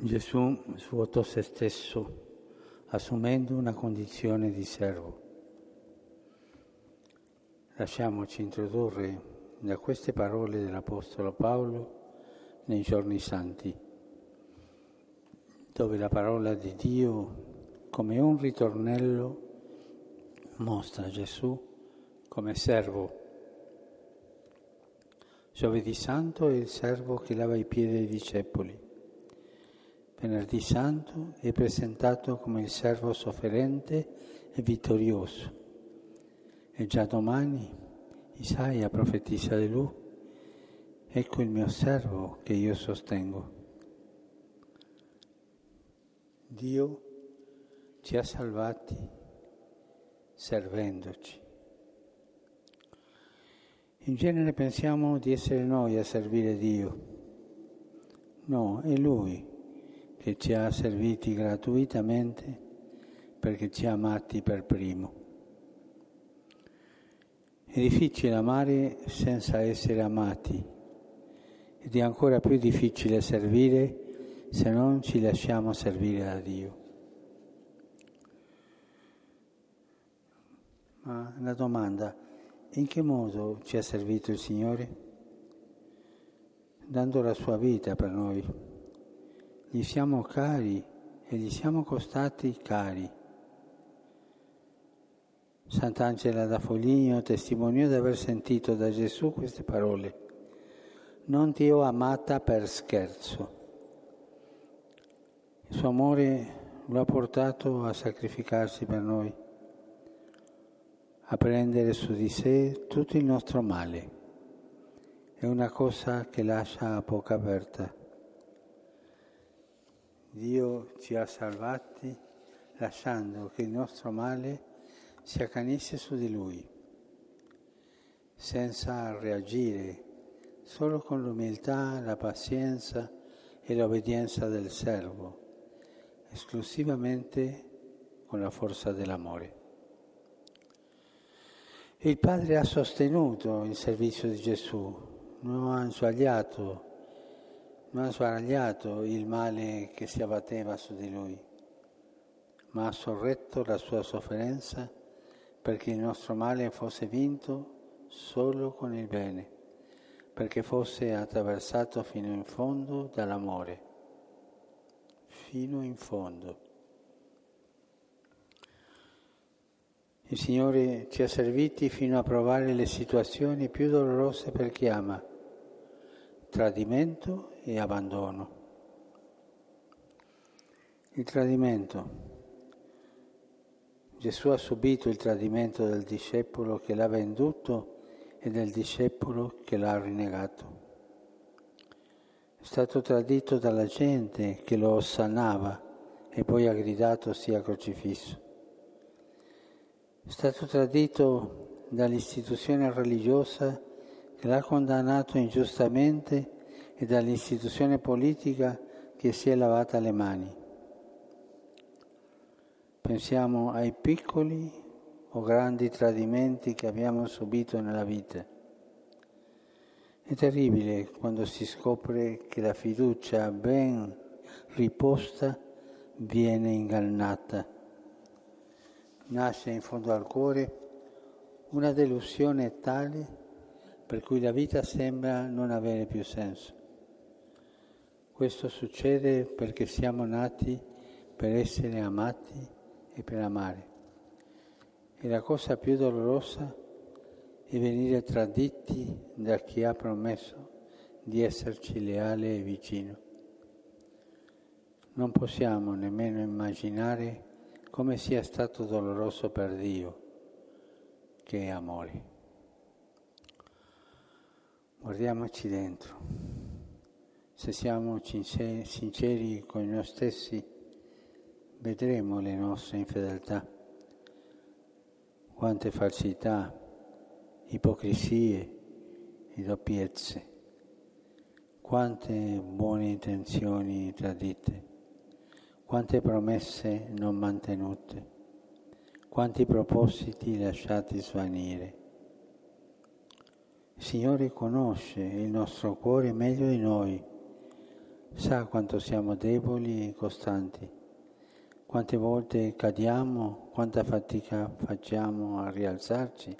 Gesù svuotò se stesso assumendo una condizione di servo. Lasciamoci introdurre da queste parole dell'Apostolo Paolo nei giorni santi, dove la parola di Dio, come un ritornello, mostra Gesù come servo. Giovedì Santo è il servo che lava i piedi ai discepoli. Venerdì Santo è presentato come il servo sofferente e vittorioso. E già domani Isaia profetizza di lui, ecco il mio servo che io sostengo. Dio ci ha salvati servendoci. In genere pensiamo di essere noi a servire Dio. No, è Lui che ci ha serviti gratuitamente perché ci ha amati per primo. È difficile amare senza essere amati ed è ancora più difficile servire se non ci lasciamo servire da Dio. Ma la domanda, in che modo ci ha servito il Signore? Dando la sua vita per noi gli siamo cari e gli siamo costati cari. Sant'Angela da Foligno testimoniò di aver sentito da Gesù queste parole. Non ti ho amata per scherzo. Il suo amore lo ha portato a sacrificarsi per noi, a prendere su di sé tutto il nostro male. È una cosa che lascia a bocca aperta. Dio ci ha salvati lasciando che il nostro male si accanisse su di Lui, senza reagire, solo con l'umiltà, la pazienza e l'obbedienza del servo, esclusivamente con la forza dell'amore. Il Padre ha sostenuto il servizio di Gesù, non ha sbagliato non ha sbaragliato il male che si abbatteva su di lui, ma ha sorretto la sua sofferenza perché il nostro male fosse vinto solo con il bene, perché fosse attraversato fino in fondo dall'amore, fino in fondo. Il Signore ci ha serviti fino a provare le situazioni più dolorose per chi ama tradimento e abbandono. Il tradimento. Gesù ha subito il tradimento del discepolo che l'ha venduto e del discepolo che l'ha rinnegato. È stato tradito dalla gente che lo ossannava e poi ha gridato sia crocifisso. È stato tradito dall'istituzione religiosa che l'ha condannato ingiustamente e dall'istituzione politica che si è lavata le mani. Pensiamo ai piccoli o grandi tradimenti che abbiamo subito nella vita. È terribile quando si scopre che la fiducia ben riposta viene ingannata. Nasce in fondo al cuore una delusione tale per cui la vita sembra non avere più senso. Questo succede perché siamo nati per essere amati e per amare. E la cosa più dolorosa è venire traditi da chi ha promesso di esserci leale e vicino. Non possiamo nemmeno immaginare come sia stato doloroso per Dio, che è amore. Guardiamoci dentro. Se siamo sinceri con noi stessi, vedremo le nostre infedeltà, quante falsità, ipocrisie e doppiezze, quante buone intenzioni tradite, quante promesse non mantenute, quanti propositi lasciati svanire Signore conosce il nostro cuore meglio di noi, sa quanto siamo deboli e incostanti, quante volte cadiamo, quanta fatica facciamo a rialzarci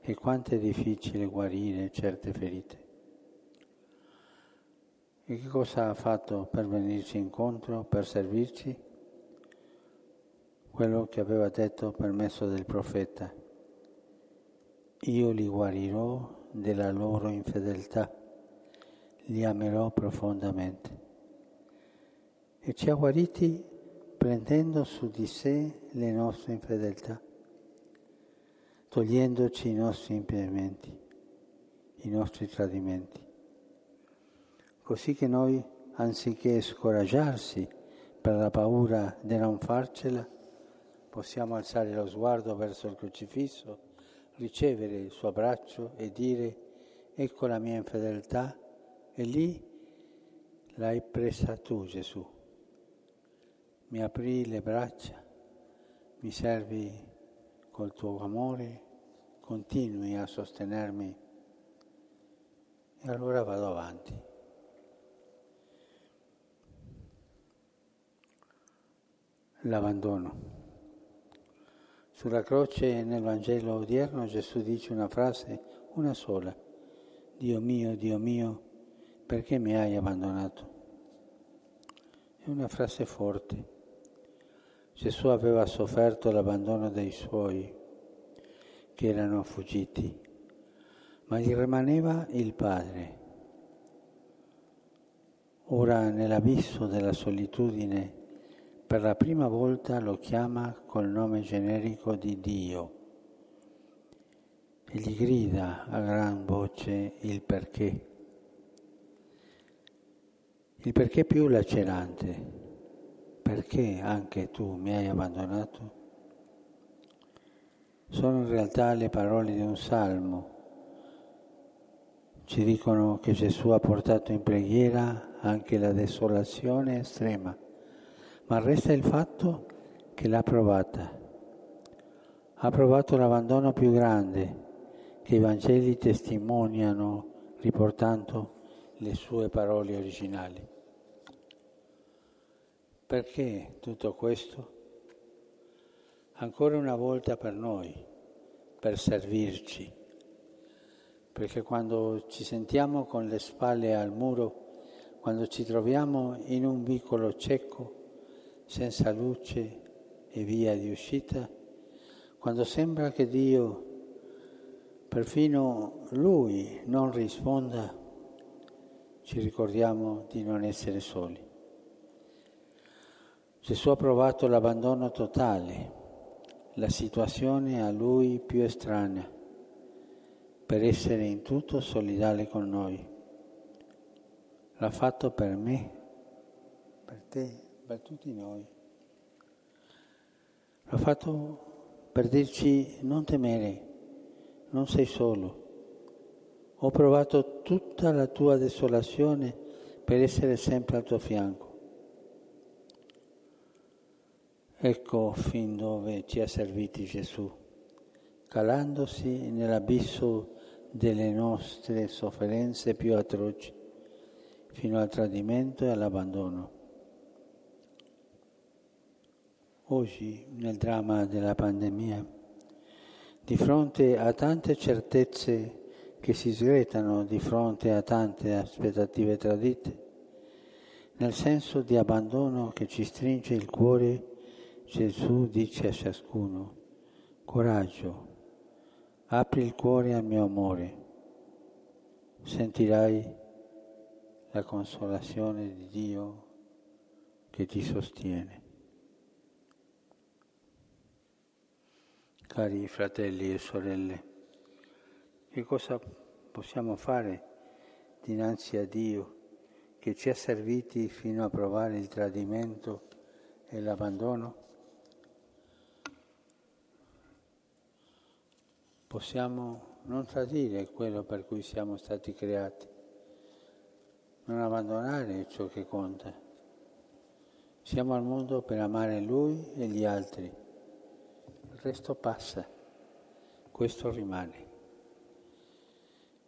e quanto è difficile guarire certe ferite. E che cosa ha fatto per venirci incontro, per servirci? Quello che aveva detto per mezzo del profeta. Io li guarirò della loro infedeltà, li amerò profondamente. E ci ha guariti prendendo su di sé le nostre infedeltà, togliendoci i nostri impedimenti, i nostri tradimenti così che noi, anziché scoraggiarsi per la paura di non farcela, possiamo alzare lo sguardo verso il crocifisso, ricevere il suo abbraccio e dire ecco la mia infedeltà e lì l'hai presa tu Gesù. Mi apri le braccia, mi servi col tuo amore, continui a sostenermi e allora vado avanti. l'abbandono. Sulla croce nel Vangelo odierno Gesù dice una frase, una sola. Dio mio, Dio mio, perché mi hai abbandonato? È una frase forte. Gesù aveva sofferto l'abbandono dei suoi che erano fuggiti, ma gli rimaneva il Padre. Ora nell'abisso della solitudine per la prima volta lo chiama col nome generico di Dio e gli grida a gran voce il perché. Il perché più lacerante, perché anche tu mi hai abbandonato? Sono in realtà le parole di un salmo. Ci dicono che Gesù ha portato in preghiera anche la desolazione estrema ma resta il fatto che l'ha provata. Ha provato l'abbandono più grande che i Vangeli testimoniano riportando le sue parole originali. Perché tutto questo? Ancora una volta per noi, per servirci, perché quando ci sentiamo con le spalle al muro, quando ci troviamo in un vicolo cieco, senza luce e via di uscita, quando sembra che Dio, perfino Lui, non risponda, ci ricordiamo di non essere soli. Gesù ha provato l'abbandono totale, la situazione a Lui più estranea, per essere in tutto solidale con noi. L'ha fatto per me, per te per tutti noi. L'ha fatto per dirci non temere, non sei solo. Ho provato tutta la tua desolazione per essere sempre al tuo fianco. Ecco fin dove ci ha serviti Gesù, calandosi nell'abisso delle nostre sofferenze più atroci, fino al tradimento e all'abbandono. Oggi nel dramma della pandemia, di fronte a tante certezze che si sgretano, di fronte a tante aspettative tradite, nel senso di abbandono che ci stringe il cuore, Gesù dice a ciascuno, coraggio, apri il cuore al mio amore, sentirai la consolazione di Dio che ti sostiene. Cari fratelli e sorelle, che cosa possiamo fare dinanzi a Dio che ci ha serviti fino a provare il tradimento e l'abbandono? Possiamo non tradire quello per cui siamo stati creati, non abbandonare ciò che conta. Siamo al mondo per amare Lui e gli altri il resto passa, questo rimane.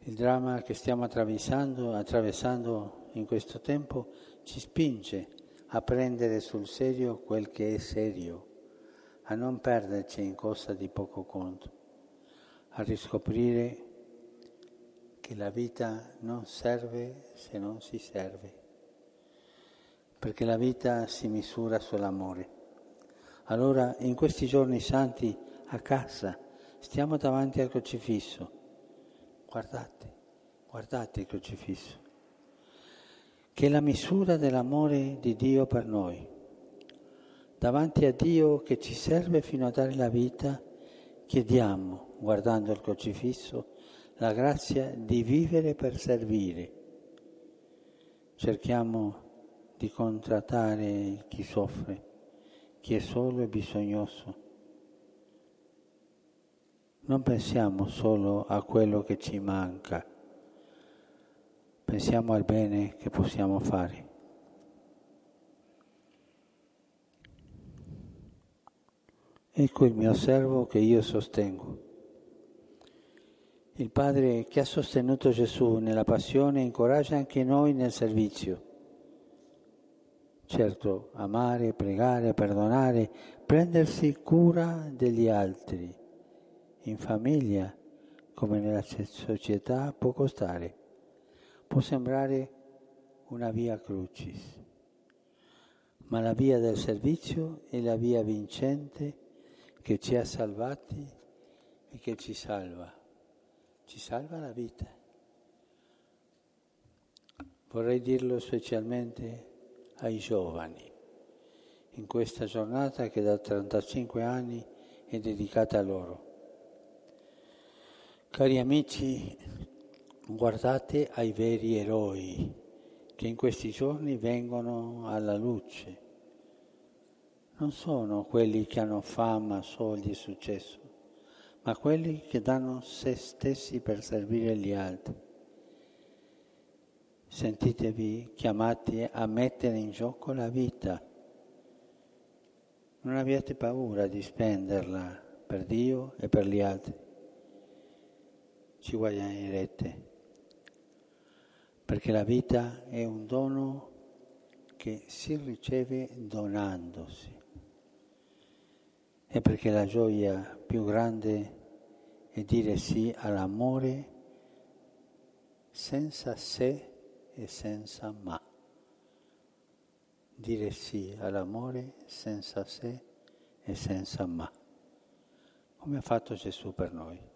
Il dramma che stiamo attraversando, attraversando in questo tempo ci spinge a prendere sul serio quel che è serio, a non perderci in cosa di poco conto, a riscoprire che la vita non serve se non si serve, perché la vita si misura sull'amore. Allora in questi giorni santi a casa stiamo davanti al crocifisso, guardate, guardate il crocifisso, che è la misura dell'amore di Dio per noi. Davanti a Dio che ci serve fino a dare la vita, chiediamo, guardando il crocifisso, la grazia di vivere per servire. Cerchiamo di contrattare chi soffre, chi è solo e bisognoso. Non pensiamo solo a quello che ci manca, pensiamo al bene che possiamo fare. Ecco il mio servo che io sostengo. Il Padre che ha sostenuto Gesù nella passione incoraggia anche noi nel servizio. Certo, amare, pregare, perdonare, prendersi cura degli altri, in famiglia come nella società può costare, può sembrare una via crucis, ma la via del servizio è la via vincente che ci ha salvati e che ci salva. Ci salva la vita. Vorrei dirlo specialmente ai giovani, in questa giornata che da 35 anni è dedicata a loro. Cari amici, guardate ai veri eroi che in questi giorni vengono alla luce. Non sono quelli che hanno fama, soldi e successo, ma quelli che danno se stessi per servire gli altri. Sentitevi chiamati a mettere in gioco la vita. Non abbiate paura di spenderla per Dio e per gli altri. Ci guadagnerete, perché la vita è un dono che si riceve donandosi e perché la gioia più grande è dire sì all'amore senza se e senza ma. Dire sì all'amore senza se e senza ma, come ha fatto Gesù per noi.